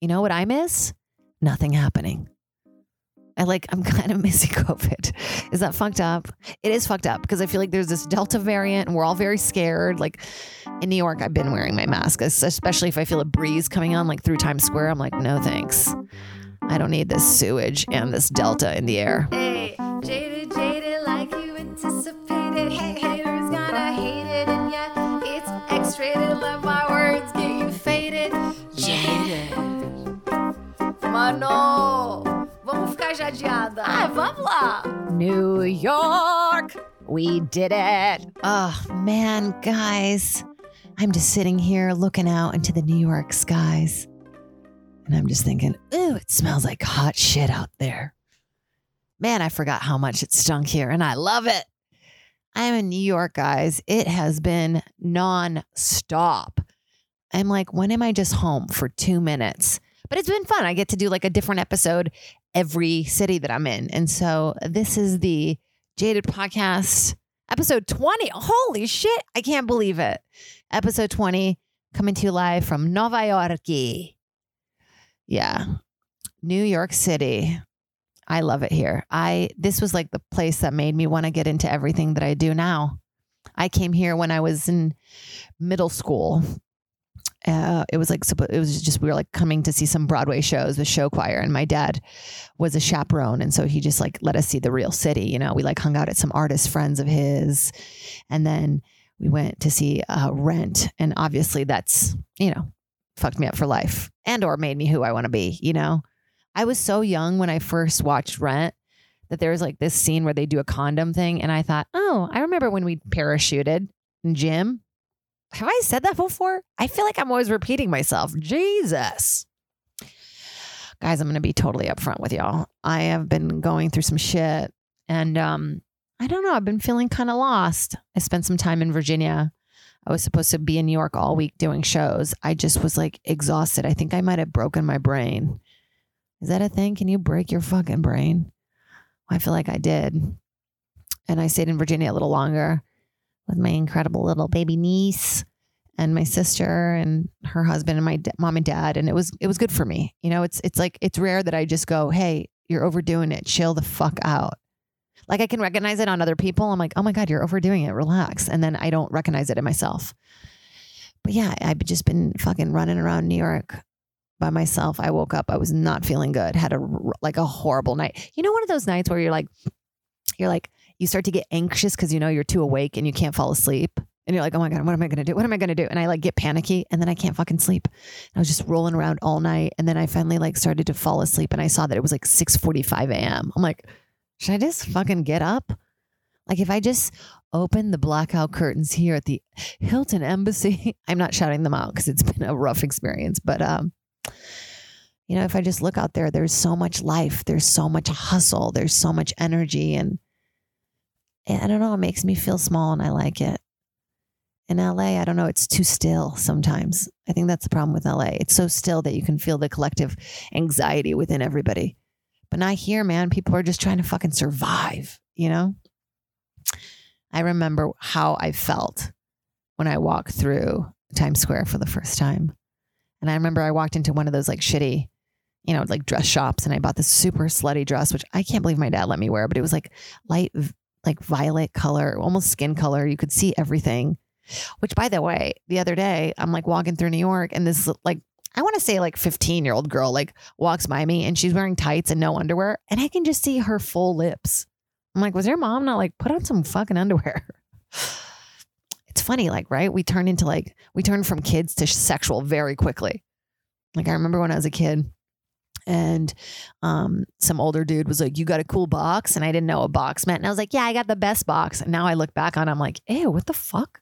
You know what I miss? Nothing happening. I like, I'm kind of missing COVID. Is that fucked up? It is fucked up because I feel like there's this Delta variant and we're all very scared. Like in New York, I've been wearing my mask, especially if I feel a breeze coming on like through Times Square. I'm like, no thanks. I don't need this sewage and this Delta in the air. Hey, jaded, jaded, like you anticipated. Hey, haters gonna hate it, and yeah, it's X-rated. Let Mano, vamos ficar jadeada. Ah, vamos lá. New York, we did it. Oh, man, guys. I'm just sitting here looking out into the New York skies. And I'm just thinking, ooh, it smells like hot shit out there. Man, I forgot how much it stunk here, and I love it. I'm in New York, guys. It has been non-stop. I'm like, when am I just home for two minutes? But it's been fun. I get to do like a different episode every city that I'm in. And so this is the Jaded Podcast, episode 20. Holy shit. I can't believe it. Episode 20, coming to you live from Nova York. Yeah. New York City. I love it here. I this was like the place that made me want to get into everything that I do now. I came here when I was in middle school. Uh, it was like it was just we were like coming to see some Broadway shows with show choir, and my dad was a chaperone, and so he just like let us see the real city. You know, we like hung out at some artist friends of his, and then we went to see uh, Rent, and obviously that's you know fucked me up for life and or made me who I want to be, you know? I was so young when I first watched Rent that there was like this scene where they do a condom thing and I thought, "Oh, I remember when we parachuted in gym." Have I said that before? I feel like I'm always repeating myself. Jesus. Guys, I'm going to be totally upfront with y'all. I have been going through some shit and um I don't know, I've been feeling kind of lost. I spent some time in Virginia I was supposed to be in New York all week doing shows. I just was like exhausted. I think I might have broken my brain. Is that a thing? Can you break your fucking brain? I feel like I did. And I stayed in Virginia a little longer with my incredible little baby niece and my sister and her husband and my d- mom and dad and it was it was good for me. You know, it's it's like it's rare that I just go, "Hey, you're overdoing it. Chill the fuck out." Like I can recognize it on other people. I'm like, oh my God, you're overdoing it. Relax. And then I don't recognize it in myself. But yeah, I've just been fucking running around New York by myself. I woke up, I was not feeling good, had a like a horrible night. You know, one of those nights where you're like, you're like, you start to get anxious because you know you're too awake and you can't fall asleep. And you're like, oh my God, what am I going to do? What am I going to do? And I like get panicky and then I can't fucking sleep. And I was just rolling around all night. And then I finally like started to fall asleep and I saw that it was like 6 45 a.m. I'm like, should I just fucking get up? Like if I just open the blackout curtains here at the Hilton Embassy, I'm not shouting them out because it's been a rough experience, but um you know, if I just look out there, there's so much life, there's so much hustle, there's so much energy and I don't know, it makes me feel small and I like it. In LA, I don't know, it's too still sometimes. I think that's the problem with LA. It's so still that you can feel the collective anxiety within everybody. But not here, man. People are just trying to fucking survive, you know? I remember how I felt when I walked through Times Square for the first time. And I remember I walked into one of those like shitty, you know, like dress shops and I bought this super slutty dress, which I can't believe my dad let me wear, but it was like light, like violet color, almost skin color. You could see everything. Which, by the way, the other day I'm like walking through New York and this like I want to say like 15 year old girl like walks by me and she's wearing tights and no underwear and I can just see her full lips. I'm like, was your mom not like put on some fucking underwear? it's funny, like, right? We turn into like, we turn from kids to sexual very quickly. Like, I remember when I was a kid and um, some older dude was like, You got a cool box? And I didn't know what box meant. And I was like, Yeah, I got the best box. And now I look back on it, I'm like, Ew, what the fuck?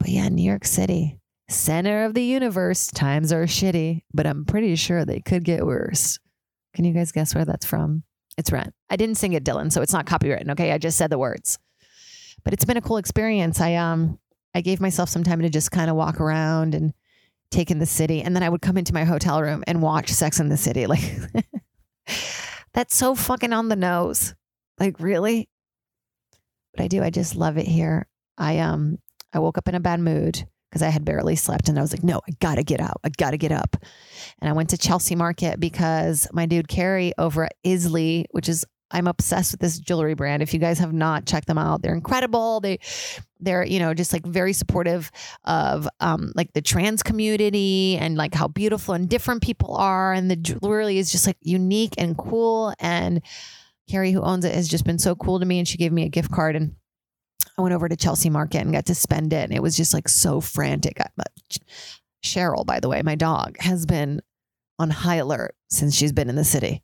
But yeah, New York City, center of the universe. Times are shitty, but I'm pretty sure they could get worse. Can you guys guess where that's from? It's Rent. I didn't sing it, Dylan, so it's not copywritten. Okay, I just said the words. But it's been a cool experience. I um I gave myself some time to just kind of walk around and take in the city, and then I would come into my hotel room and watch Sex in the City. Like that's so fucking on the nose. Like really, but I do. I just love it here. I um I woke up in a bad mood because I had barely slept. And I was like, no, I got to get out. I got to get up. And I went to Chelsea Market because my dude Carrie over at Isley, which is I'm obsessed with this jewelry brand. If you guys have not checked them out, they're incredible. They they're, you know, just like very supportive of um like the trans community and like how beautiful and different people are. And the jewelry is just like unique and cool. And Carrie, who owns it, has just been so cool to me. And she gave me a gift card and I went over to Chelsea Market and got to spend it. And it was just like so frantic. Cheryl, by the way, my dog, has been on high alert since she's been in the city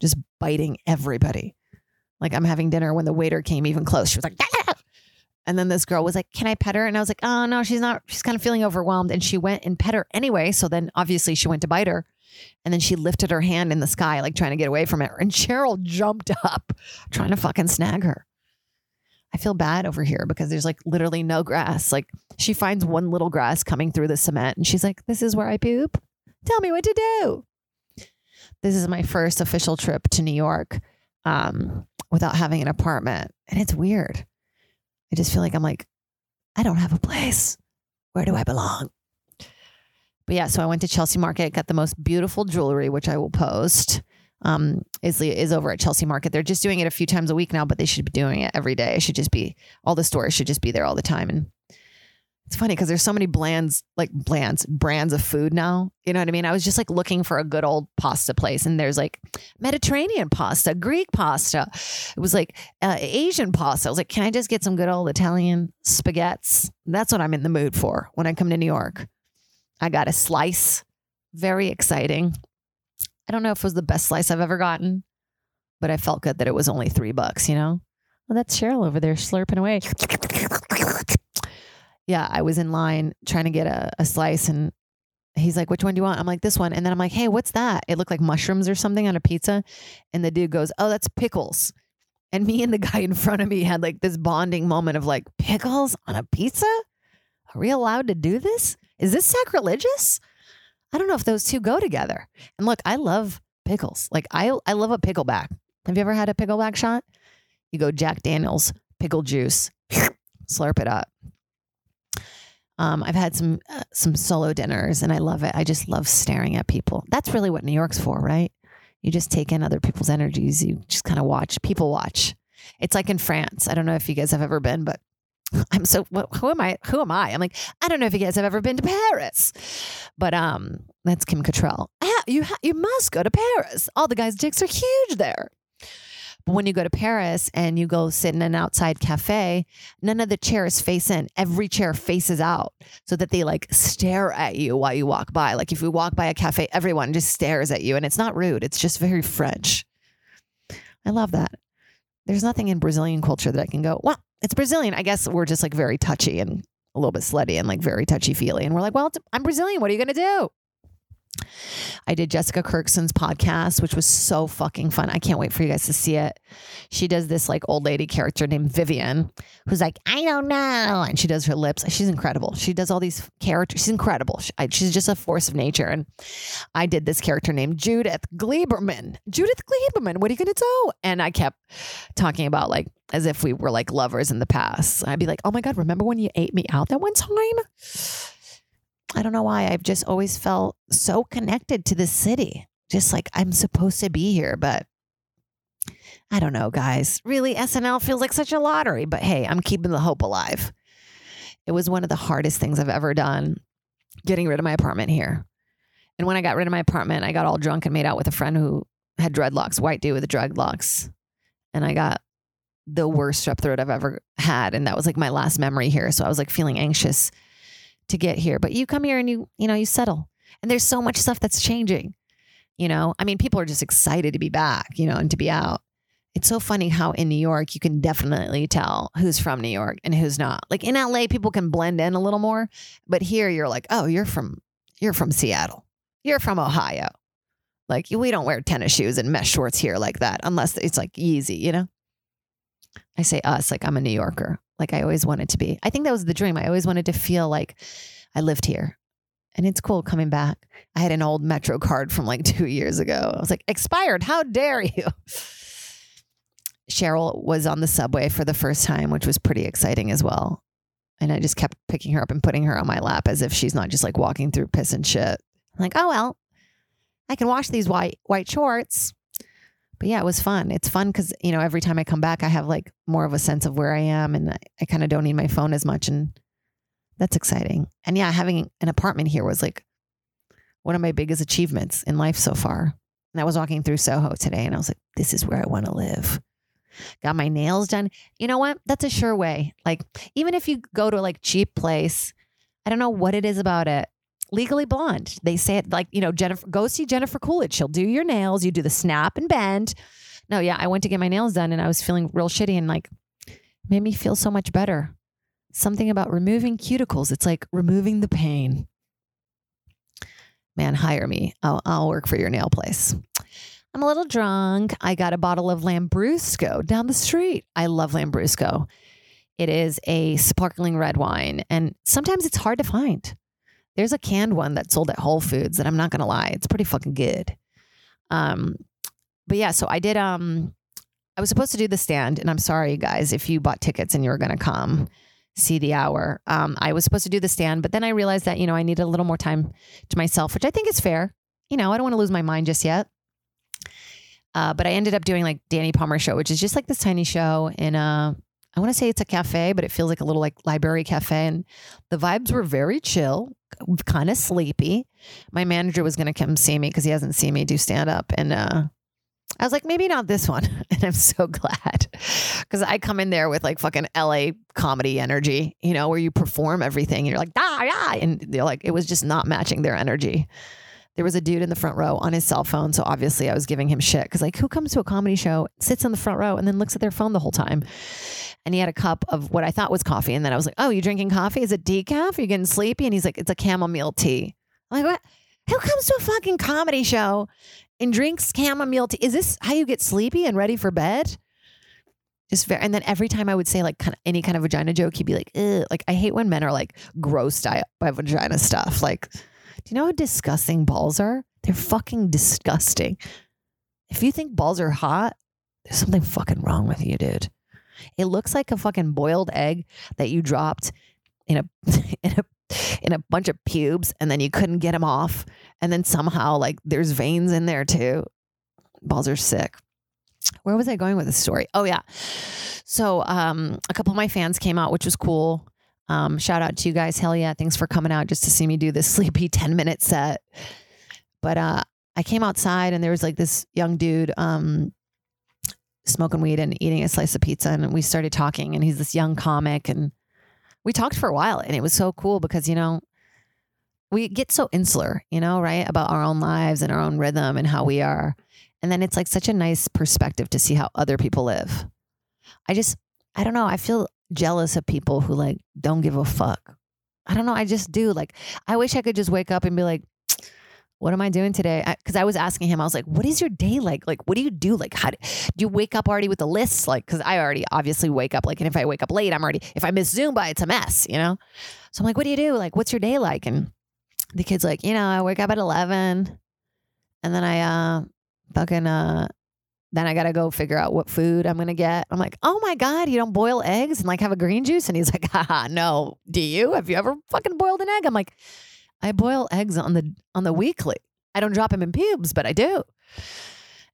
just biting everybody. Like I'm having dinner when the waiter came even close. She was like, ah! and then this girl was like, "Can I pet her?" And I was like, "Oh no, she's not. She's kind of feeling overwhelmed." And she went and pet her anyway. So then obviously she went to bite her, and then she lifted her hand in the sky like trying to get away from it. And Cheryl jumped up trying to fucking snag her. I feel bad over here because there's like literally no grass. Like she finds one little grass coming through the cement, and she's like, "This is where I poop. Tell me what to do." This is my first official trip to New York um, without having an apartment. And it's weird. I just feel like I'm like, I don't have a place. Where do I belong? But yeah, so I went to Chelsea Market, got the most beautiful jewelry, which I will post. Um, is is over at Chelsea Market. They're just doing it a few times a week now, but they should be doing it every day. It should just be all the stores should just be there all the time. And it's funny because there's so many blands, like blands, brands of food now. You know what I mean? I was just like looking for a good old pasta place, and there's like Mediterranean pasta, Greek pasta. It was like uh, Asian pasta. I was like, can I just get some good old Italian spaghettis? That's what I'm in the mood for when I come to New York. I got a slice, very exciting. I don't know if it was the best slice I've ever gotten, but I felt good that it was only three bucks, you know? Well, that's Cheryl over there slurping away yeah, I was in line trying to get a, a slice and he's like, which one do you want? I'm like, this one. And then I'm like, hey, what's that? It looked like mushrooms or something on a pizza. And the dude goes, oh, that's pickles. And me and the guy in front of me had like this bonding moment of like, pickles on a pizza? Are we allowed to do this? Is this sacrilegious? I don't know if those two go together. And look, I love pickles. Like I I love a pickleback. Have you ever had a pickleback shot? You go Jack Daniels, pickle juice, slurp it up. Um, I've had some uh, some solo dinners and I love it. I just love staring at people. That's really what New York's for, right? You just take in other people's energies. You just kind of watch. People watch. It's like in France. I don't know if you guys have ever been, but I'm so who am I? Who am I? I'm like I don't know if you guys have ever been to Paris, but um, that's Kim Cattrall. Ah, you ha- you must go to Paris. All the guys' dicks are huge there. But when you go to Paris and you go sit in an outside cafe, none of the chairs face in. Every chair faces out so that they like stare at you while you walk by. Like if we walk by a cafe, everyone just stares at you. And it's not rude, it's just very French. I love that. There's nothing in Brazilian culture that I can go, well, it's Brazilian. I guess we're just like very touchy and a little bit slutty and like very touchy feely. And we're like, well, I'm Brazilian. What are you going to do? I did Jessica Kirson's podcast, which was so fucking fun. I can't wait for you guys to see it. She does this like old lady character named Vivian, who's like, I don't know. And she does her lips. She's incredible. She does all these characters. She's incredible. She, I, she's just a force of nature. And I did this character named Judith Gleiberman. Judith Gleiberman, what are you going to do? And I kept talking about like, as if we were like lovers in the past. I'd be like, oh my God, remember when you ate me out that one time? I don't know why. I've just always felt so connected to the city. Just like I'm supposed to be here, but I don't know, guys. Really, SNL feels like such a lottery, but hey, I'm keeping the hope alive. It was one of the hardest things I've ever done getting rid of my apartment here. And when I got rid of my apartment, I got all drunk and made out with a friend who had dreadlocks, white dude with dreadlocks. And I got the worst strep throat I've ever had. And that was like my last memory here. So I was like feeling anxious to get here. But you come here and you, you know, you settle. And there's so much stuff that's changing. You know, I mean, people are just excited to be back, you know, and to be out. It's so funny how in New York you can definitely tell who's from New York and who's not. Like in LA, people can blend in a little more, but here you're like, oh, you're from you're from Seattle, you're from Ohio. Like we don't wear tennis shoes and mesh shorts here like that unless it's like easy, you know. I say us like I'm a New Yorker like I always wanted to be. I think that was the dream. I always wanted to feel like I lived here. And it's cool coming back. I had an old Metro card from like two years ago. I was like, expired. How dare you? Cheryl was on the subway for the first time, which was pretty exciting as well. And I just kept picking her up and putting her on my lap as if she's not just like walking through piss and shit. I'm like, oh well, I can wash these white white shorts. But yeah, it was fun. It's fun because you know every time I come back, I have like more of a sense of where I am, and I, I kind of don't need my phone as much, and that's exciting. And yeah, having an apartment here was like one of my biggest achievements in life so far. And I was walking through Soho today, and I was like, this is where I want to live. Got my nails done. You know what? That's a sure way. Like even if you go to like cheap place, I don't know what it is about it. Legally Blonde. They say it like, you know, Jennifer, go see Jennifer Coolidge. She'll do your nails. You do the snap and bend. No, yeah, I went to get my nails done and I was feeling real shitty and like made me feel so much better. Something about removing cuticles. It's like removing the pain. Man, hire me. I'll, I'll work for your nail place. I'm a little drunk. I got a bottle of Lambrusco down the street. I love Lambrusco. It is a sparkling red wine, and sometimes it's hard to find. There's a canned one that's sold at Whole Foods that I'm not gonna lie, it's pretty fucking good. Um, but yeah, so I did. Um, I was supposed to do the stand, and I'm sorry, you guys, if you bought tickets and you were gonna come see the hour. Um, I was supposed to do the stand, but then I realized that you know I needed a little more time to myself, which I think is fair. You know, I don't want to lose my mind just yet. Uh, but I ended up doing like Danny Palmer show, which is just like this tiny show in a, I want to say it's a cafe, but it feels like a little like library cafe. And the vibes were very chill, kind of sleepy. My manager was going to come see me because he hasn't seen me do stand up. And uh, I was like, maybe not this one. And I'm so glad because I come in there with like fucking LA comedy energy, you know, where you perform everything and you're like, ah, yeah. And they're like, it was just not matching their energy there was a dude in the front row on his cell phone. So obviously I was giving him shit because, like, who comes to a comedy show, sits in the front row, and then looks at their phone the whole time? And he had a cup of what I thought was coffee. And then I was like, oh, you drinking coffee? Is it decaf? Are you getting sleepy? And he's like, it's a chamomile tea. I'm like, what? Who comes to a fucking comedy show and drinks chamomile tea? Is this how you get sleepy and ready for bed? Just very, and then every time I would say like kind of any kind of vagina joke, he'd be like, Ugh. like I hate when men are like grossed out by vagina stuff. Like do you know how disgusting balls are? They're fucking disgusting. If you think balls are hot, there's something fucking wrong with you, dude. It looks like a fucking boiled egg that you dropped in a in a in a bunch of pubes and then you couldn't get them off and then somehow like there's veins in there too. Balls are sick. Where was I going with this story? Oh yeah. So um a couple of my fans came out, which was cool. Um, shout out to you guys. Hell yeah. Thanks for coming out just to see me do this sleepy 10 minute set. But uh, I came outside and there was like this young dude um, smoking weed and eating a slice of pizza. And we started talking, and he's this young comic. And we talked for a while. And it was so cool because, you know, we get so insular, you know, right? About our own lives and our own rhythm and how we are. And then it's like such a nice perspective to see how other people live. I just, I don't know. I feel jealous of people who like don't give a fuck. I don't know. I just do. Like, I wish I could just wake up and be like, what am I doing today? Because I, I, was asking him, I was like, what is your day like? Like, what do you do? Like, how do, do you wake up already with a list? Like, because I already obviously wake up, like, and if I wake up late, I'm already, if I miss Zumba, it's a mess, you know? So I'm like, what do you do? Like, what's your day like? And the kid's like, you know, I wake up at 11 and then I, uh, fucking, uh, then I got to go figure out what food I'm to get. I'm like, oh my God, you don't boil eggs and like have a green juice? And he's like, haha, no. Do you? Have you ever fucking boiled an egg? I'm like, I boil eggs on the on the weekly. I don't drop them in pubes, but I do.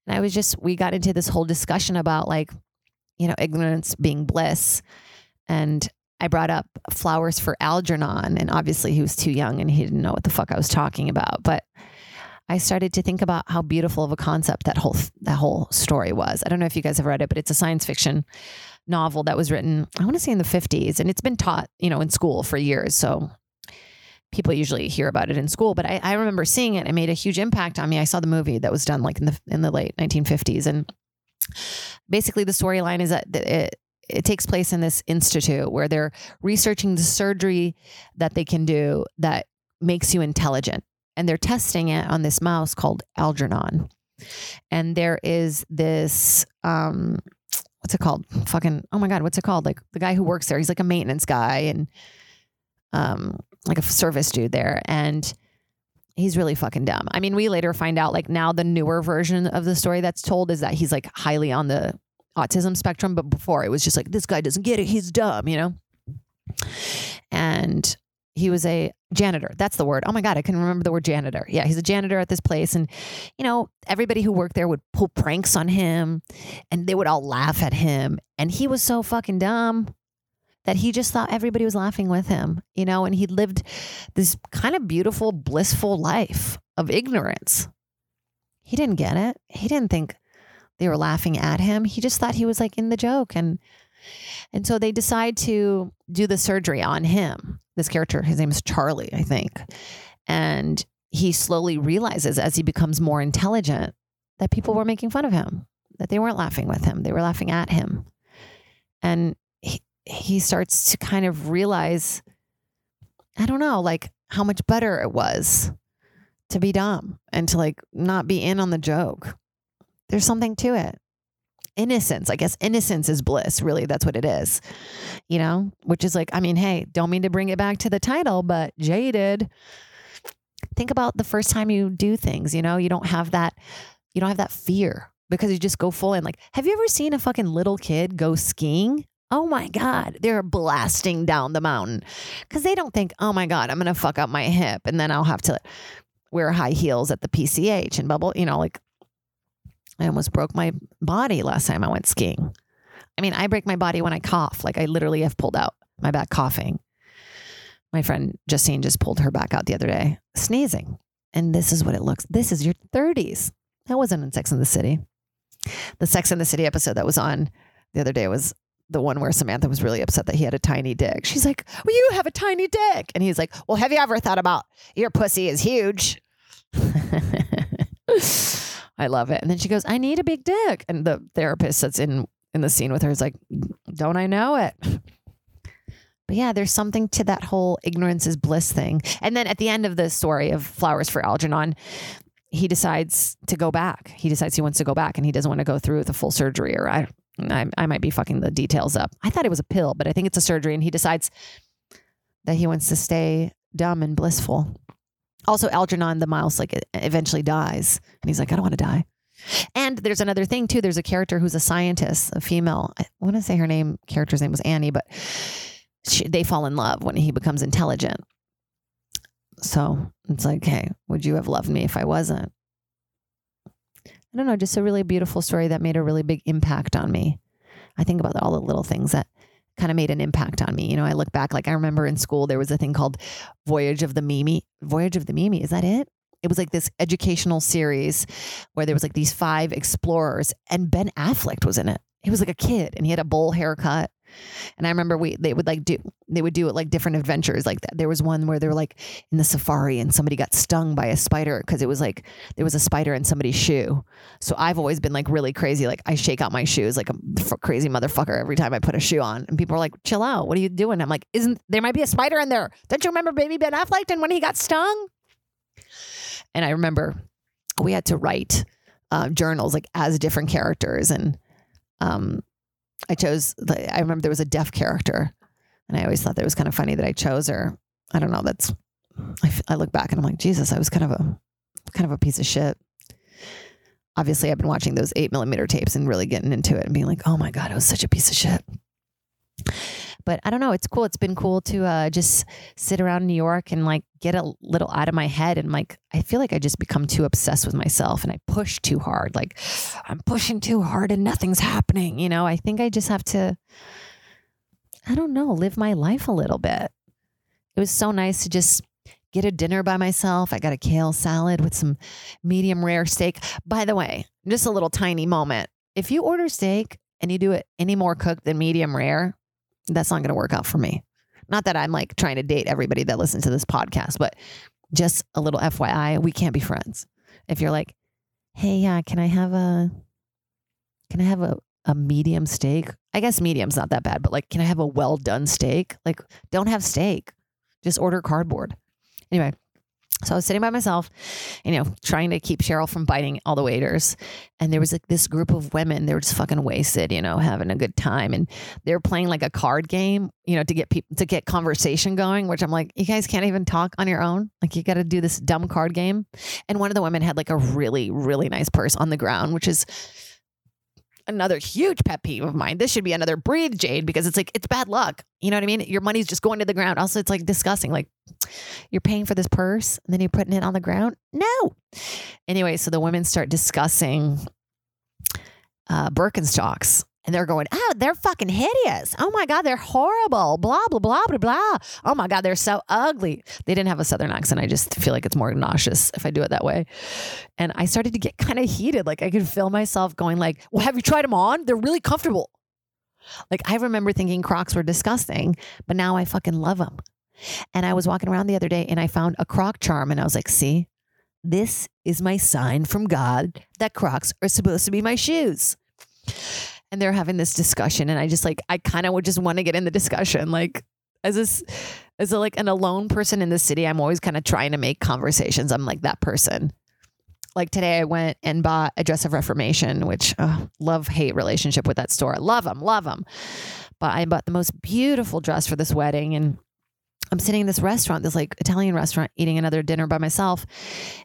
And I was just, we got into this whole discussion about like, you know, ignorance being bliss. And I brought up flowers for Algernon. And obviously he was too young and he didn't know what the fuck I was talking about. But I started to think about how beautiful of a concept that whole that whole story was. I don't know if you guys have read it, but it's a science fiction novel that was written, I want to say in the 50s, and it's been taught, you know, in school for years. So people usually hear about it in school, but I, I remember seeing it. It made a huge impact on me. I saw the movie that was done like in the in the late 1950s, and basically the storyline is that it it takes place in this institute where they're researching the surgery that they can do that makes you intelligent and they're testing it on this mouse called Algernon. And there is this um what's it called? Fucking oh my god, what's it called? Like the guy who works there, he's like a maintenance guy and um like a service dude there and he's really fucking dumb. I mean, we later find out like now the newer version of the story that's told is that he's like highly on the autism spectrum, but before it was just like this guy doesn't get it, he's dumb, you know? and he was a janitor. That's the word. Oh my God, I can remember the word janitor. Yeah, he's a janitor at this place. And, you know, everybody who worked there would pull pranks on him and they would all laugh at him. And he was so fucking dumb that he just thought everybody was laughing with him, you know, and he lived this kind of beautiful, blissful life of ignorance. He didn't get it. He didn't think they were laughing at him. He just thought he was like in the joke. And and so they decide to do the surgery on him. This character, his name is Charlie, I think. And he slowly realizes as he becomes more intelligent that people were making fun of him, that they weren't laughing with him, they were laughing at him. And he, starts to kind of realize, I don't know, like how much better it was to be dumb and to like not be in on the joke. There's something to it innocence. I guess innocence is bliss. Really, that's what it is. You know, which is like, I mean, hey, don't mean to bring it back to the title, but jaded. Think about the first time you do things, you know, you don't have that, you don't have that fear because you just go full in. Like, have you ever seen a fucking little kid go skiing? Oh my God, they're blasting down the mountain because they don't think, oh my God, I'm going to fuck up my hip and then I'll have to wear high heels at the PCH and bubble, you know, like I almost broke my body last time I went skiing. I mean, I break my body when I cough. Like I literally have pulled out my back coughing. My friend Justine just pulled her back out the other day, sneezing. And this is what it looks. This is your 30s. That wasn't in Sex in the City. The Sex in the City episode that was on the other day was the one where Samantha was really upset that he had a tiny dick. She's like, Well, you have a tiny dick. And he's like, Well, have you ever thought about your pussy is huge? I love it. And then she goes, I need a big dick. And the therapist that's in in the scene with her is like, Don't I know it? But yeah, there's something to that whole ignorance is bliss thing. And then at the end of the story of Flowers for Algernon, he decides to go back. He decides he wants to go back and he doesn't want to go through with a full surgery or I, I I might be fucking the details up. I thought it was a pill, but I think it's a surgery and he decides that he wants to stay dumb and blissful also Algernon the mouse like eventually dies and he's like I don't want to die. And there's another thing too. There's a character who's a scientist, a female. I want to say her name, character's name was Annie, but she, they fall in love when he becomes intelligent. So it's like, hey, would you have loved me if I wasn't? I don't know, just a really beautiful story that made a really big impact on me. I think about all the little things that kind of made an impact on me. You know, I look back, like I remember in school, there was a thing called Voyage of the Mimi. Voyage of the Mimi, is that it? It was like this educational series where there was like these five explorers and Ben Affleck was in it. He was like a kid and he had a bowl haircut and I remember we they would like do they would do it like different adventures like that. There was one where they were like in the safari and somebody got stung by a spider because it was like there was a spider in somebody's shoe. So I've always been like really crazy. Like I shake out my shoes like a f- crazy motherfucker every time I put a shoe on. And people are like, "Chill out. What are you doing?" I'm like, "Isn't there might be a spider in there? Don't you remember Baby Ben Affleck and when he got stung?" And I remember we had to write uh, journals like as different characters and um I chose, I remember there was a deaf character, and I always thought that was kind of funny that I chose her. I don't know. That's, I, I look back and I'm like, Jesus, I was kind of a, kind of a piece of shit. Obviously, I've been watching those eight millimeter tapes and really getting into it and being like, oh my God, I was such a piece of shit. But I don't know. It's cool. It's been cool to uh, just sit around New York and like get a little out of my head. And like, I feel like I just become too obsessed with myself and I push too hard. Like, I'm pushing too hard and nothing's happening. You know, I think I just have to, I don't know, live my life a little bit. It was so nice to just get a dinner by myself. I got a kale salad with some medium rare steak. By the way, just a little tiny moment. If you order steak and you do it any more cooked than medium rare, that's not going to work out for me. Not that I'm like trying to date everybody that listens to this podcast, but just a little FYI, we can't be friends. If you're like, hey, yeah, can I have a, can I have a, a medium steak? I guess medium's not that bad, but like, can I have a well done steak? Like, don't have steak. Just order cardboard. Anyway, so I was sitting by myself, you know, trying to keep Cheryl from biting all the waiters. And there was like this group of women, they were just fucking wasted, you know, having a good time. And they were playing like a card game, you know, to get people to get conversation going, which I'm like, you guys can't even talk on your own. Like you got to do this dumb card game. And one of the women had like a really, really nice purse on the ground, which is another huge pet peeve of mine. This should be another breathe jade because it's like it's bad luck. You know what I mean? Your money's just going to the ground. Also, it's like disgusting. Like you're paying for this purse and then you're putting it on the ground. No. Anyway, so the women start discussing uh, Birkenstocks and they're going, oh, they're fucking hideous. Oh my God, they're horrible. Blah, blah, blah, blah, blah. Oh my God, they're so ugly. They didn't have a Southern accent. I just feel like it's more nauseous if I do it that way. And I started to get kind of heated. Like I could feel myself going like, well, have you tried them on? They're really comfortable. Like I remember thinking Crocs were disgusting, but now I fucking love them. And I was walking around the other day and I found a Croc charm and I was like, see, this is my sign from God that Crocs are supposed to be my shoes and they're having this discussion and i just like i kind of would just want to get in the discussion like as this as a, like an alone person in the city i'm always kind of trying to make conversations i'm like that person like today i went and bought a dress of reformation which uh, love hate relationship with that store love them love them but i bought the most beautiful dress for this wedding and I'm sitting in this restaurant, this like Italian restaurant, eating another dinner by myself.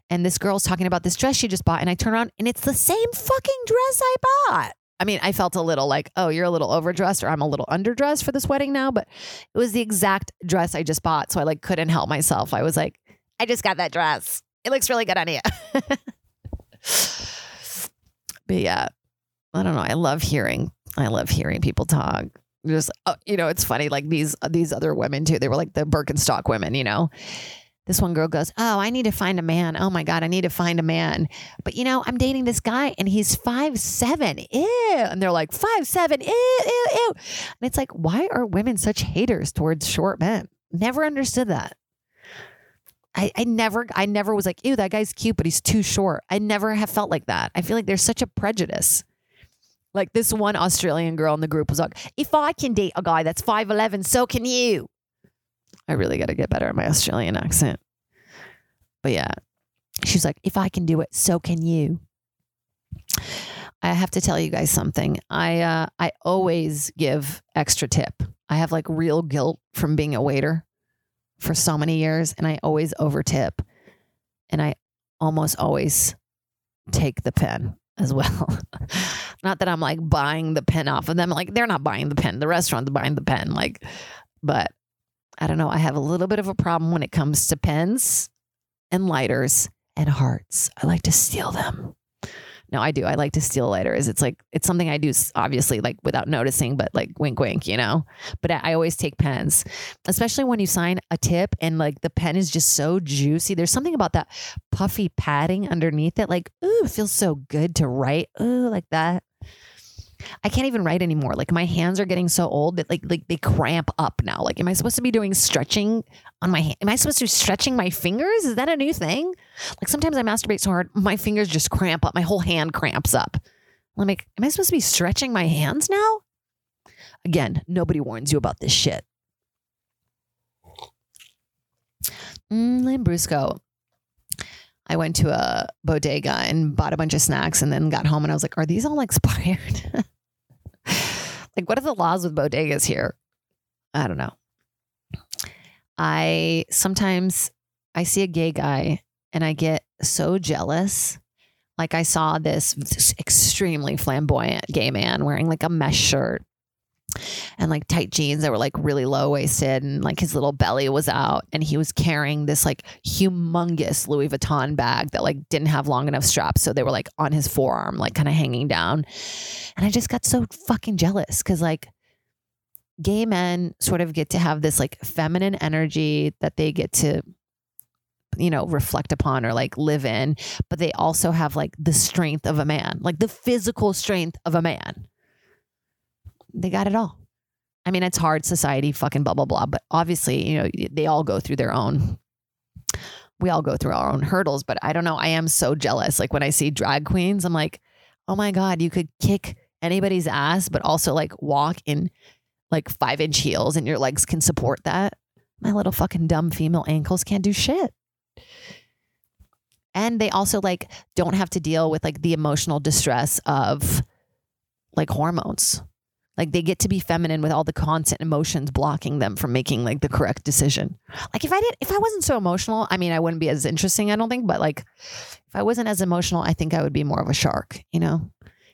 And this girl's talking about this dress she just bought. And I turn around and it's the same fucking dress I bought. I mean, I felt a little like, oh, you're a little overdressed or I'm a little underdressed for this wedding now, but it was the exact dress I just bought. So I like couldn't help myself. I was like, I just got that dress. It looks really good on you. but yeah, I don't know. I love hearing, I love hearing people talk. Just, uh, you know, it's funny. Like these, these other women too, they were like the Birkenstock women, you know, this one girl goes, Oh, I need to find a man. Oh my God, I need to find a man. But you know, I'm dating this guy and he's five seven. Ew. And they're like, five seven, ew, ew, ew. And it's like, why are women such haters towards short men? Never understood that. I, I never I never was like, ew, that guy's cute, but he's too short. I never have felt like that. I feel like there's such a prejudice. Like this one Australian girl in the group was like, if I can date a guy that's 5'11, so can you. I really got to get better at my Australian accent. But yeah, she's like, if I can do it, so can you. I have to tell you guys something. I uh, I always give extra tip. I have like real guilt from being a waiter for so many years, and I always over tip, and I almost always take the pen as well. not that I'm like buying the pen off of them. Like they're not buying the pen. The restaurant's buying the pen. Like, but I don't know. I have a little bit of a problem when it comes to pens and lighters and hearts. I like to steal them. No, I do. I like to steal lighters. It's like it's something I do obviously like without noticing, but like wink wink, you know. But I, always take pens. Especially when you sign a tip and like the pen is just so juicy. There's something about that puffy padding underneath it. Like, ooh, it feels so good to write. Ooh, like that. I can't even write anymore. Like my hands are getting so old that like like they cramp up now. Like, am I supposed to be doing stretching on my hand? Am I supposed to be stretching my fingers? Is that a new thing? Like sometimes I masturbate so hard, my fingers just cramp up. My whole hand cramps up. I'm like, am I supposed to be stretching my hands now? Again, nobody warns you about this shit. Mm. I went to a bodega and bought a bunch of snacks and then got home and I was like, are these all expired? like, what are the laws with bodegas here? I don't know. I sometimes I see a gay guy and I get so jealous. Like I saw this, this extremely flamboyant gay man wearing like a mesh shirt and like tight jeans that were like really low waisted and like his little belly was out and he was carrying this like humongous Louis Vuitton bag that like didn't have long enough straps so they were like on his forearm like kind of hanging down. And I just got so fucking jealous cuz like gay men sort of get to have this like feminine energy that they get to you know reflect upon or like live in but they also have like the strength of a man like the physical strength of a man they got it all. I mean, it's hard society, fucking blah, blah, blah. But obviously, you know, they all go through their own, we all go through our own hurdles. But I don't know. I am so jealous. Like when I see drag queens, I'm like, oh my God, you could kick anybody's ass, but also like walk in like five inch heels and your legs can support that. My little fucking dumb female ankles can't do shit. And they also like don't have to deal with like the emotional distress of like hormones. Like they get to be feminine with all the constant emotions blocking them from making like the correct decision. Like if I did if I wasn't so emotional, I mean I wouldn't be as interesting, I don't think, but like if I wasn't as emotional, I think I would be more of a shark, you know?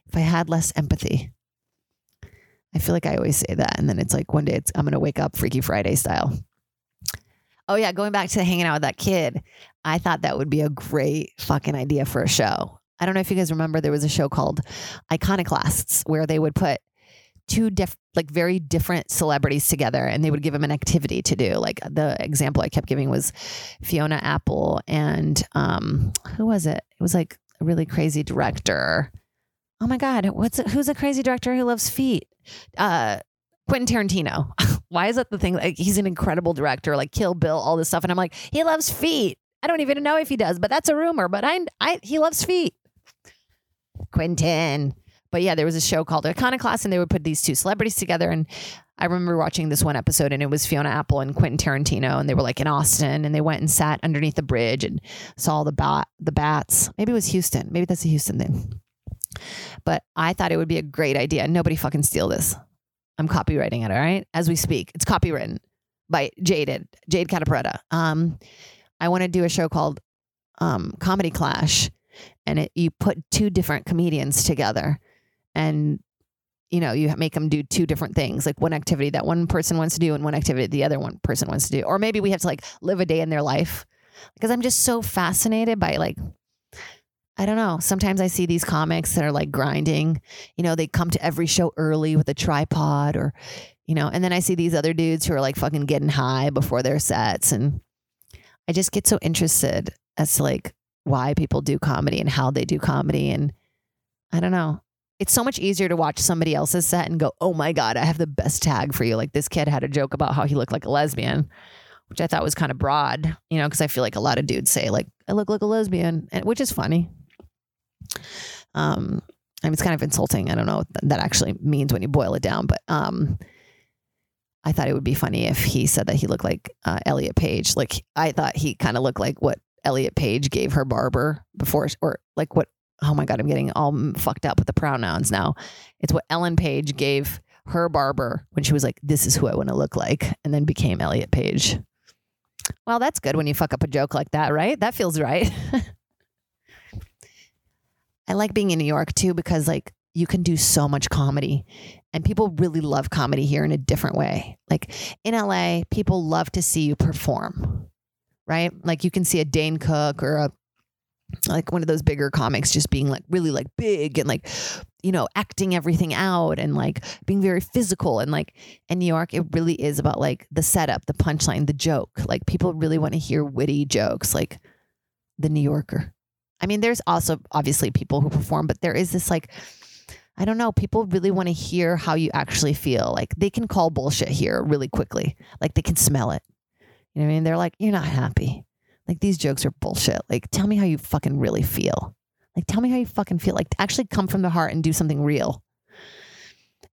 if I had less empathy. I feel like I always say that. And then it's like one day it's, I'm going to wake up Freaky Friday style. Oh, yeah. Going back to hanging out with that kid, I thought that would be a great fucking idea for a show. I don't know if you guys remember, there was a show called Iconoclasts where they would put two diff like very different celebrities together and they would give them an activity to do. Like the example i kept giving was fiona apple and um who was it? It was like a really crazy director. Oh my god what's it, who's a crazy director who loves feet? Uh quentin tarantino. Why is that the thing like he's an incredible director like kill bill all this stuff and i'm like he loves feet. I don't even know if he does but that's a rumor but i i he loves feet. Quentin but yeah, there was a show called Iconoclast, and they would put these two celebrities together. And I remember watching this one episode, and it was Fiona Apple and Quentin Tarantino, and they were like in Austin, and they went and sat underneath the bridge and saw the bat, the bats. Maybe it was Houston. Maybe that's a Houston thing. But I thought it would be a great idea. Nobody fucking steal this. I'm copywriting it. All right, as we speak, it's copywritten by Jaded Jade Catta-Preta. Um, I want to do a show called um, Comedy Clash, and it, you put two different comedians together and you know you make them do two different things like one activity that one person wants to do and one activity the other one person wants to do. Or maybe we have to like live a day in their life. Because i'm just so fascinated by like i don't know sometimes i see these comics that are like grinding. You know they come to every show early with a tripod or you know and then i see these other dudes who are like fucking getting high before their sets. And i just get so interested as to like why people do comedy and how they do comedy. And i don't know it's so much easier to watch somebody else's set and go, oh my God, I have the best tag for you. Like this kid had a joke about how he looked like a lesbian, which I thought was kind of broad, you know, because I feel like a lot of dudes say, like, I look like a lesbian, and, which is funny. Um, I mean, it's kind of insulting. I don't know what that actually means when you boil it down, but um, I thought it would be funny if he said that he looked like uh, Elliot Page. Like I thought he kind of looked like what Elliot Page gave her barber before, or like what oh my God, I'm getting all fucked up with the pronouns now. It's what Ellen Page gave her barber when she was like, this is who I want to look like, and then became Elliot Page. Well, that's good when you fuck up a joke like that, right? That feels right. I like being in New York too because like you can do so much comedy and people really love comedy here in a different way. Like in LA, people love to see you perform, right? Like you can see a Dane Cook or a like one of those bigger comics just being like really like big and like you know acting everything out and like being very physical and like in New York it really is about like the setup the punchline the joke. Like people really want to hear witty jokes like the New Yorker. I mean there's also obviously people who perform but there is this like I don't know people really want to hear how you actually feel. Like they can call bullshit here really quickly. Like they can smell it. You know what I mean? They're like you're not happy like these jokes are bullshit. Like tell me how you fucking really feel. Like tell me how you fucking feel. Like actually come from the heart and do something real.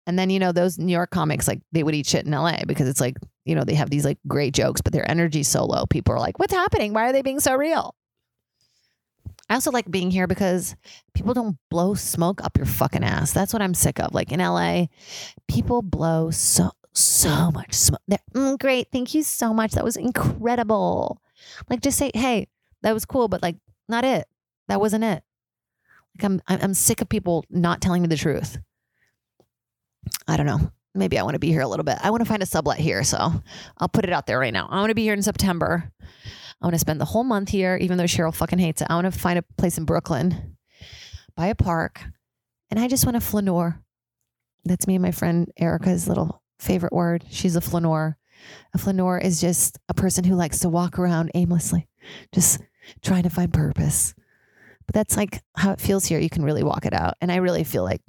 And then, you know, those New York comics, like they would eat shit in LA because it's like, you know, they have these like great jokes, but their energy's so low. People are like, what's happening? Why are they being so real? I also like being here because people don't blow smoke up your fucking ass. That's what I'm sick of. Like in LA, people blow so so much smoke. Mm, great, thank you so much. That was incredible. Like just say, hey, that was cool, but like not it. That wasn't it. Like I'm I'm sick of people not telling me the truth. I don't know. Maybe I want to be here a little bit. I want to find a sublet here, so I'll put it out there right now. I want to be here in September. I want to spend the whole month here, even though Cheryl fucking hates it. I want to find a place in Brooklyn, by a park, and I just want a flaneur. That's me and my friend Erica's little favorite word. She's a flaneur. A flaneur is just a person who likes to walk around aimlessly, just trying to find purpose. But that's like how it feels here. You can really walk it out. And I really feel like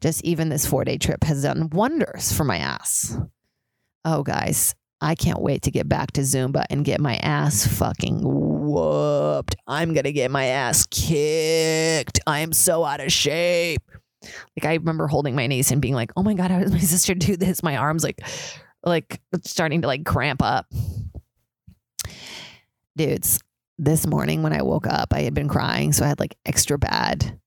just even this four day trip has done wonders for my ass. Oh, guys, I can't wait to get back to Zumba and get my ass fucking whooped. I'm going to get my ass kicked. I am so out of shape. Like, I remember holding my niece and being like, oh my God, how does my sister do this? My arms like like starting to like cramp up. Dudes, this morning when I woke up, I had been crying, so I had like extra bad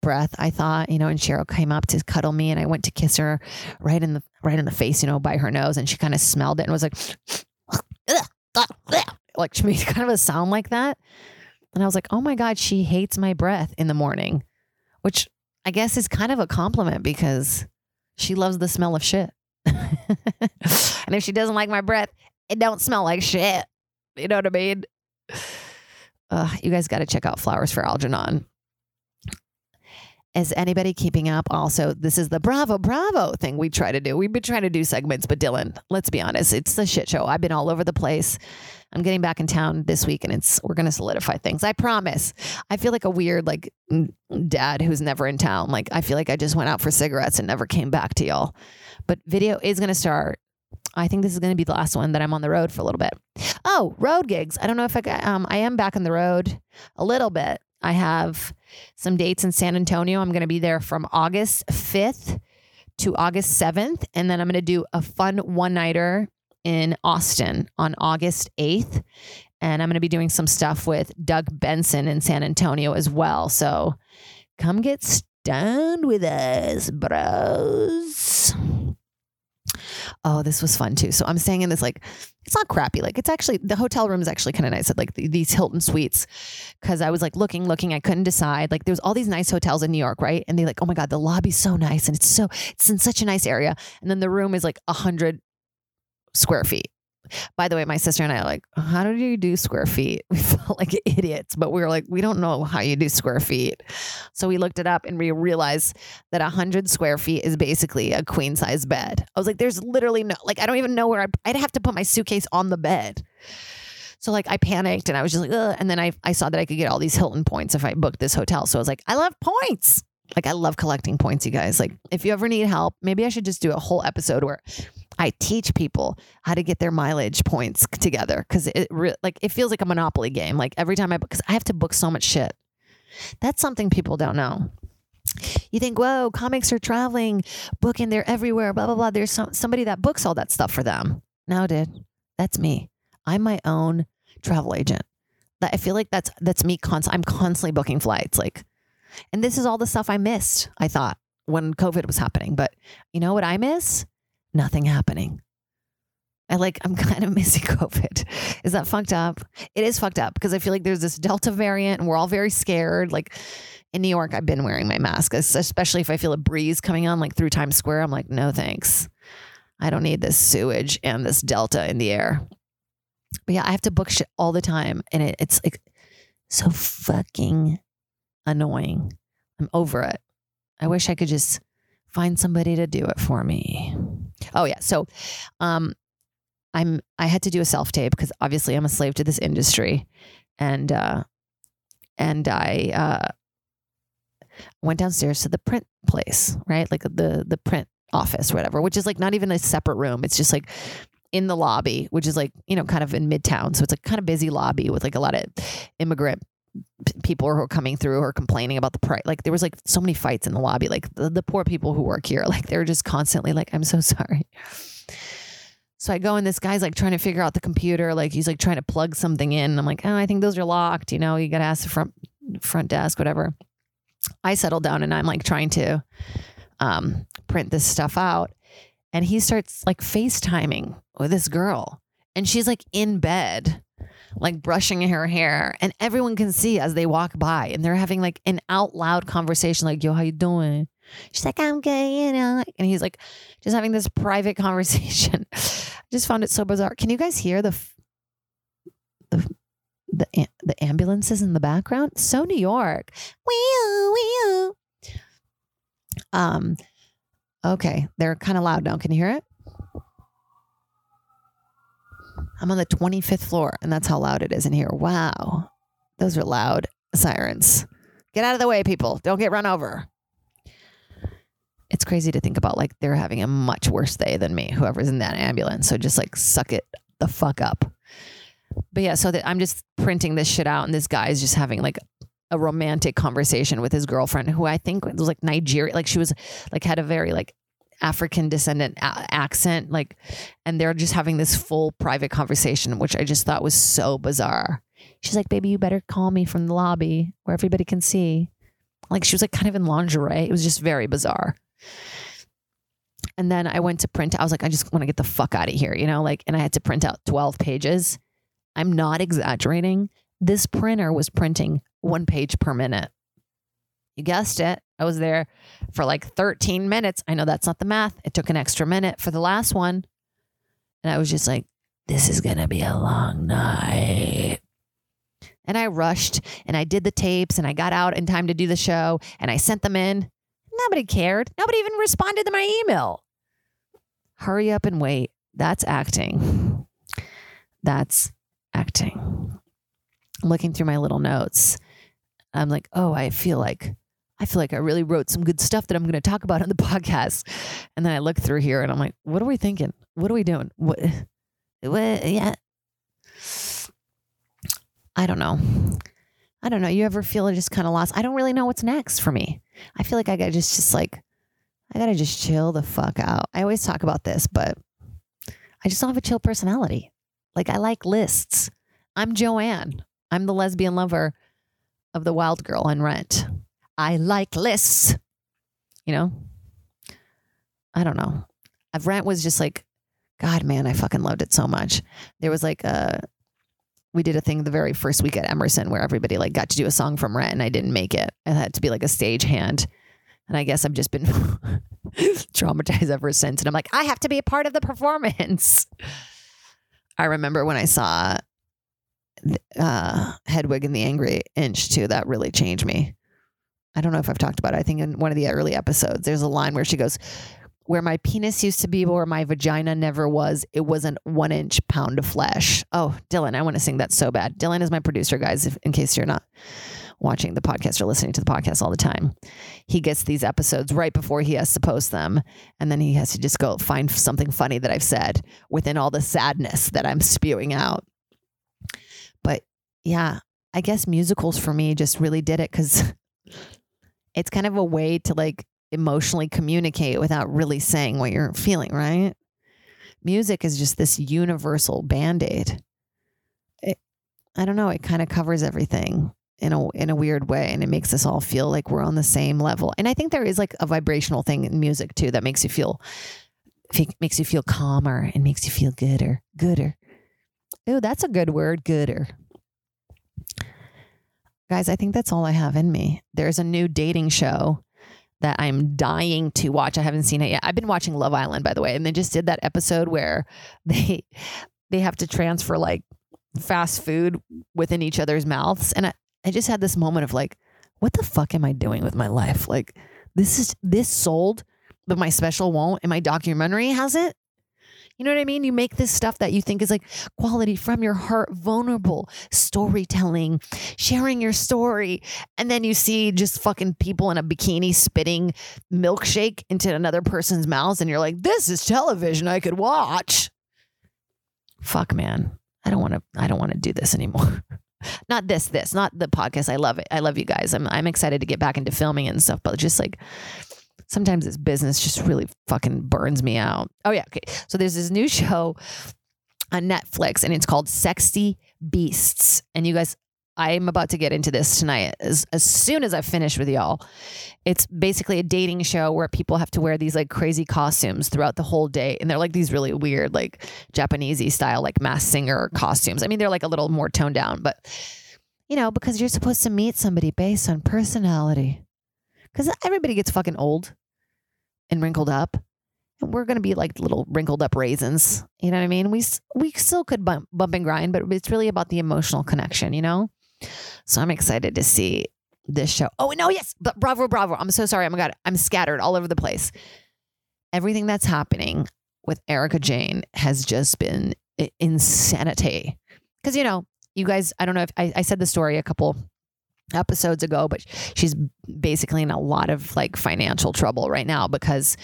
breath. I thought, you know, and Cheryl came up to cuddle me, and I went to kiss her right in the right in the face, you know, by her nose, and she kind of smelled it and was like, like she made kind of a sound like that, and I was like, oh my god, she hates my breath in the morning, which I guess is kind of a compliment because she loves the smell of shit. and if she doesn't like my breath, it don't smell like shit. You know what I mean? Uh, you guys got to check out Flowers for Algernon. Is anybody keeping up? Also, this is the Bravo Bravo thing we try to do. We've been trying to do segments, but Dylan, let's be honest, it's the shit show. I've been all over the place. I'm getting back in town this week, and it's we're gonna solidify things. I promise. I feel like a weird like dad who's never in town. Like I feel like I just went out for cigarettes and never came back to y'all. But video is gonna start. I think this is going to be the last one that I'm on the road for a little bit. Oh, road gigs. I don't know if I um I am back on the road a little bit. I have some dates in San Antonio. I'm going to be there from August 5th to August 7th. And then I'm going to do a fun one nighter in Austin on August 8th. And I'm going to be doing some stuff with Doug Benson in San Antonio as well. So come get stoned with us, bros. Oh, this was fun too. So I'm staying in this like it's not crappy. Like it's actually the hotel room is actually kind of nice at like these Hilton suites because I was like looking, looking, I couldn't decide. Like there's all these nice hotels in New York, right? And they like, oh my god, the lobby's so nice and it's so it's in such a nice area, and then the room is like a hundred square feet. By the way, my sister and I like, how do you do square feet? We felt like idiots, but we were like, we don't know how you do square feet. So we looked it up and we realized that 100 square feet is basically a queen size bed. I was like, there's literally no, like, I don't even know where I, I'd have to put my suitcase on the bed. So like I panicked and I was just like, Ugh. and then I, I saw that I could get all these Hilton points if I booked this hotel. So I was like, I love points. Like I love collecting points, you guys. Like if you ever need help, maybe I should just do a whole episode where I teach people how to get their mileage points together because it re- like it feels like a monopoly game. Like every time I because I have to book so much shit. That's something people don't know. You think, whoa, comics are traveling, booking, they're everywhere, blah blah blah. There's some, somebody that books all that stuff for them. Now, dude, that's me. I'm my own travel agent. I feel like that's that's me. Const- I'm constantly booking flights. Like, and this is all the stuff I missed. I thought when COVID was happening, but you know what I miss? Nothing happening. I like, I'm kind of missing COVID. Is that fucked up? It is fucked up because I feel like there's this Delta variant and we're all very scared. Like in New York, I've been wearing my mask, especially if I feel a breeze coming on, like through Times Square. I'm like, no thanks. I don't need this sewage and this Delta in the air. But yeah, I have to book shit all the time. And it, it's like so fucking annoying. I'm over it. I wish I could just find somebody to do it for me. Oh yeah. So um I'm I had to do a self tape because obviously I'm a slave to this industry. And uh and I uh went downstairs to the print place, right? Like the the print office, whatever, which is like not even a separate room. It's just like in the lobby, which is like, you know, kind of in midtown. So it's a kind of busy lobby with like a lot of immigrant people who are coming through are complaining about the price. Like there was like so many fights in the lobby. Like the, the poor people who work here, like they're just constantly like, I'm so sorry. So I go and this guy's like trying to figure out the computer. Like he's like trying to plug something in. I'm like, oh, I think those are locked. You know, you got to ask the front front desk, whatever. I settle down and I'm like trying to um, print this stuff out. And he starts like FaceTiming with this girl. And she's like in bed like brushing her hair and everyone can see as they walk by and they're having like an out loud conversation like yo how you doing? She's like i'm good you know and he's like just having this private conversation. I just found it so bizarre. Can you guys hear the the the, the ambulances in the background? So new york. Wee wee um okay they're kind of loud now. Can you hear it I'm on the 25th floor, and that's how loud it is in here. Wow. Those are loud sirens. Get out of the way, people. Don't get run over. It's crazy to think about like they're having a much worse day than me, whoever's in that ambulance. So just like suck it the fuck up. But yeah, so that I'm just printing this shit out, and this guy's just having like a romantic conversation with his girlfriend, who I think was like Nigeria, like she was like had a very like African descendant a- accent, like, and they're just having this full private conversation, which I just thought was so bizarre. She's like, "Baby, you better call me from the lobby where everybody can see." Like she was like kind of in lingerie. It was just very bizarre. And then I went to print. I was like, I just want to get the fuck out of here, you know, like, and I had to print out 12 pages. I'm not exaggerating. This printer was printing one page per minute. You guessed it. I was there for like 13 minutes. I know that's not the math. It took an extra minute for the last one. And I was just like, this is going to be a long night. And I rushed and I did the tapes and I got out in time to do the show and I sent them in. Nobody cared. Nobody even responded to my email. Hurry up and wait. That's acting. That's acting. Looking through my little notes, I'm like, oh, I feel like I feel like I really wrote some good stuff that I'm going to talk about on the podcast. And then I look through here and I'm like, what are we thinking? What are we doing? What? what yeah. I don't know. I don't know. You ever feel just kind of lost? I don't really know what's next for me. I feel like I got just, just like, I got to just chill the fuck out. I always talk about this, but I just don't have a chill personality. Like, I like lists. I'm Joanne. I'm the lesbian lover of the wild girl on Rent. I like lists. You know? I don't know. Rent was just like, God, man, I fucking loved it so much. There was like a, we did a thing the very first week at Emerson where everybody like got to do a song from Rent and I didn't make it. I had to be like a stage hand. And I guess I've just been traumatized ever since. And I'm like, I have to be a part of the performance. I remember when I saw uh, Hedwig and the Angry Inch too. That really changed me. I don't know if I've talked about it. I think in one of the early episodes, there's a line where she goes, Where my penis used to be, where my vagina never was, it wasn't one inch pound of flesh. Oh, Dylan, I want to sing that so bad. Dylan is my producer, guys, if, in case you're not watching the podcast or listening to the podcast all the time. He gets these episodes right before he has to post them. And then he has to just go find something funny that I've said within all the sadness that I'm spewing out. But yeah, I guess musicals for me just really did it because it's kind of a way to like emotionally communicate without really saying what you're feeling, right? Music is just this universal band aid. I don't know, it kind of covers everything in a in a weird way and it makes us all feel like we're on the same level. And I think there is like a vibrational thing in music too that makes you feel makes you feel calmer and makes you feel gooder, gooder. Oh, that's a good word, gooder. Guys, I think that's all I have in me. There's a new dating show that I'm dying to watch. I haven't seen it yet. I've been watching Love Island, by the way, and they just did that episode where they they have to transfer like fast food within each other's mouths. And I, I just had this moment of like, what the fuck am I doing with my life? Like, this is this sold, but my special won't, and my documentary has it. You know what I mean? You make this stuff that you think is like quality from your heart, vulnerable storytelling, sharing your story. And then you see just fucking people in a bikini spitting milkshake into another person's mouths. And you're like, this is television I could watch. Fuck, man. I don't want to, I don't want to do this anymore. not this, this, not the podcast. I love it. I love you guys. I'm, I'm excited to get back into filming and stuff, but just like, sometimes this business just really fucking burns me out. Oh yeah, okay. So there's this new show on Netflix and it's called Sexy Beasts. And you guys I'm about to get into this tonight as, as soon as I finish with y'all. It's basically a dating show where people have to wear these like crazy costumes throughout the whole day. And they're like these really weird, like Japanesey style, like Masked Singer costumes. I mean, they're like a little more toned down, but you know, because you're supposed to meet somebody based on personality. Because everybody gets fucking old and wrinkled up. And we're going to be like little wrinkled up raisins. You know what I mean? We, we still could bump, bump and grind, but it's really about the emotional connection, you know? So I'm excited to see this show. Oh, no, oh, yes. But bravo, bravo. I'm so sorry. Oh my God. I'm scattered all over the place. Everything that's happening with Erika Jayne has just been insanity. Because, you know, you guys, I don't know if I, I said the story a couple episodes ago, but she's basically in a lot of like financial trouble right now because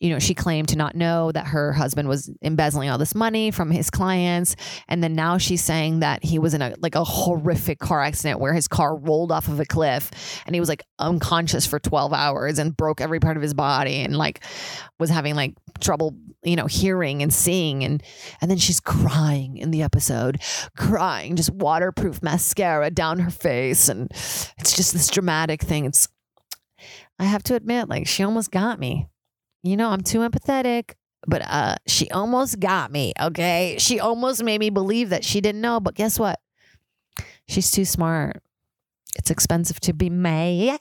you know, she claimed to not know that her husband was embezzling all this money from his clients. And then now she's saying that he was in a like a horrific car accident where his car rolled off of a cliff and he was like unconscious for 12 hours and broke every part of his body and like was having like trouble, you know, hearing and seeing. And and then she's crying in the episode, crying, just waterproof mascara down her face. And it's just this dramatic thing. It's I have to admit, like she almost got me you know, I'm too empathetic, but uh, she almost got me. Okay. She almost made me believe that she didn't know. But guess what? She's too smart. It's expensive to be May.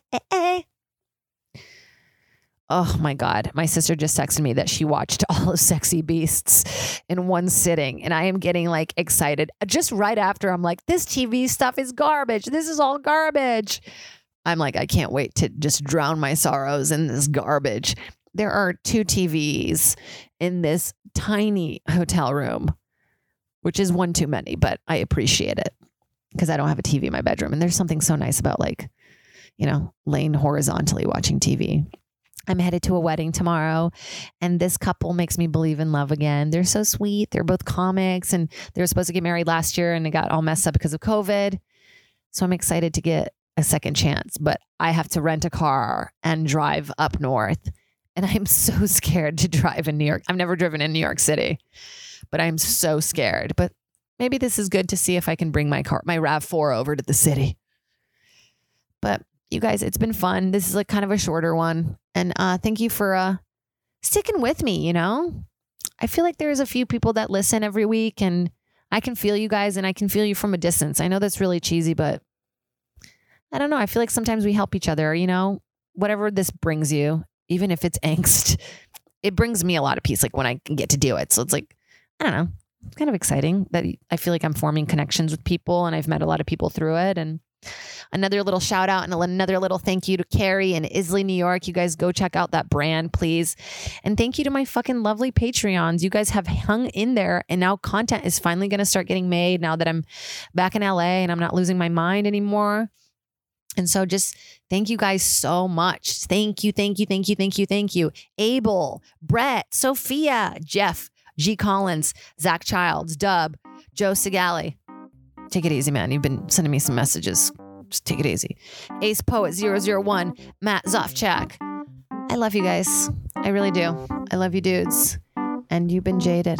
Oh my God. My sister just texted me that she watched all of Sexy Beasts in one sitting. And I am getting like excited. Just right after, I'm like, this TV stuff is garbage. This is all garbage. I'm like, I can't wait to just drown my sorrows in this garbage. There are two TVs in this tiny hotel room, which is one too many, but I appreciate it because I don't have a TV in my bedroom. And there's something so nice about like, you know, laying horizontally watching TV. I'm headed to a wedding tomorrow, and this couple makes me believe in love again. They're so sweet. They're both comics, and they were supposed to get married last year, and it got all messed up because of COVID. So I'm excited to get a second chance, but I have to rent a car and drive up north. And I'm so scared to drive in New York. I've never driven in New York City, but I'm so scared. But maybe this is good to see if I can bring my car, my RAV4 over to the city. But you guys, it's been fun. This is like kind of a shorter one. And uh, thank you for uh, sticking with me, you know? I feel like there's a few people that listen every week and I can feel you guys and I can feel you from a distance. I know that's really cheesy, but I don't know. I feel like sometimes we help each other, you know? Whatever this brings you, even if it's angst, it brings me a lot of peace like when I get to do it. So it's like, I don't know. It's kind of exciting that I feel like I'm forming connections with people and I've met a lot of people through it and Another little shout out and another little thank you to Carrie and Isley, New York. You guys go check out that brand, please. And thank you to my fucking lovely Patreons. You guys have hung in there, and now content is finally going to start getting made now that I'm back in LA and I'm not losing my mind anymore. And so just thank you guys so much. Thank you, thank you, thank you, thank you, thank you. Abel, Brett, Sophia, Jeff, G. Collins, Zach Childs, Dub, Joe Segali. Take it easy, man. You've been sending me some messages. Just take it easy. Ace Poet 001, Matt Zofchak. I love you guys. I really do. I love you, dudes. And you've been jaded.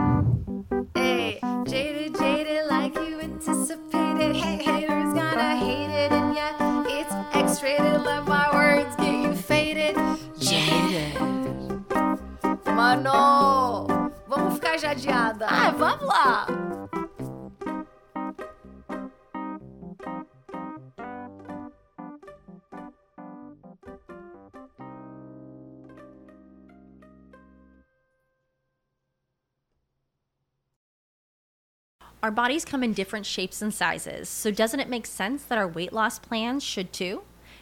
Mano, vamos ficar jadeada. Ah, vamos lá. Our bodies come in different shapes and sizes, so doesn't it make sense that our weight loss plans should too?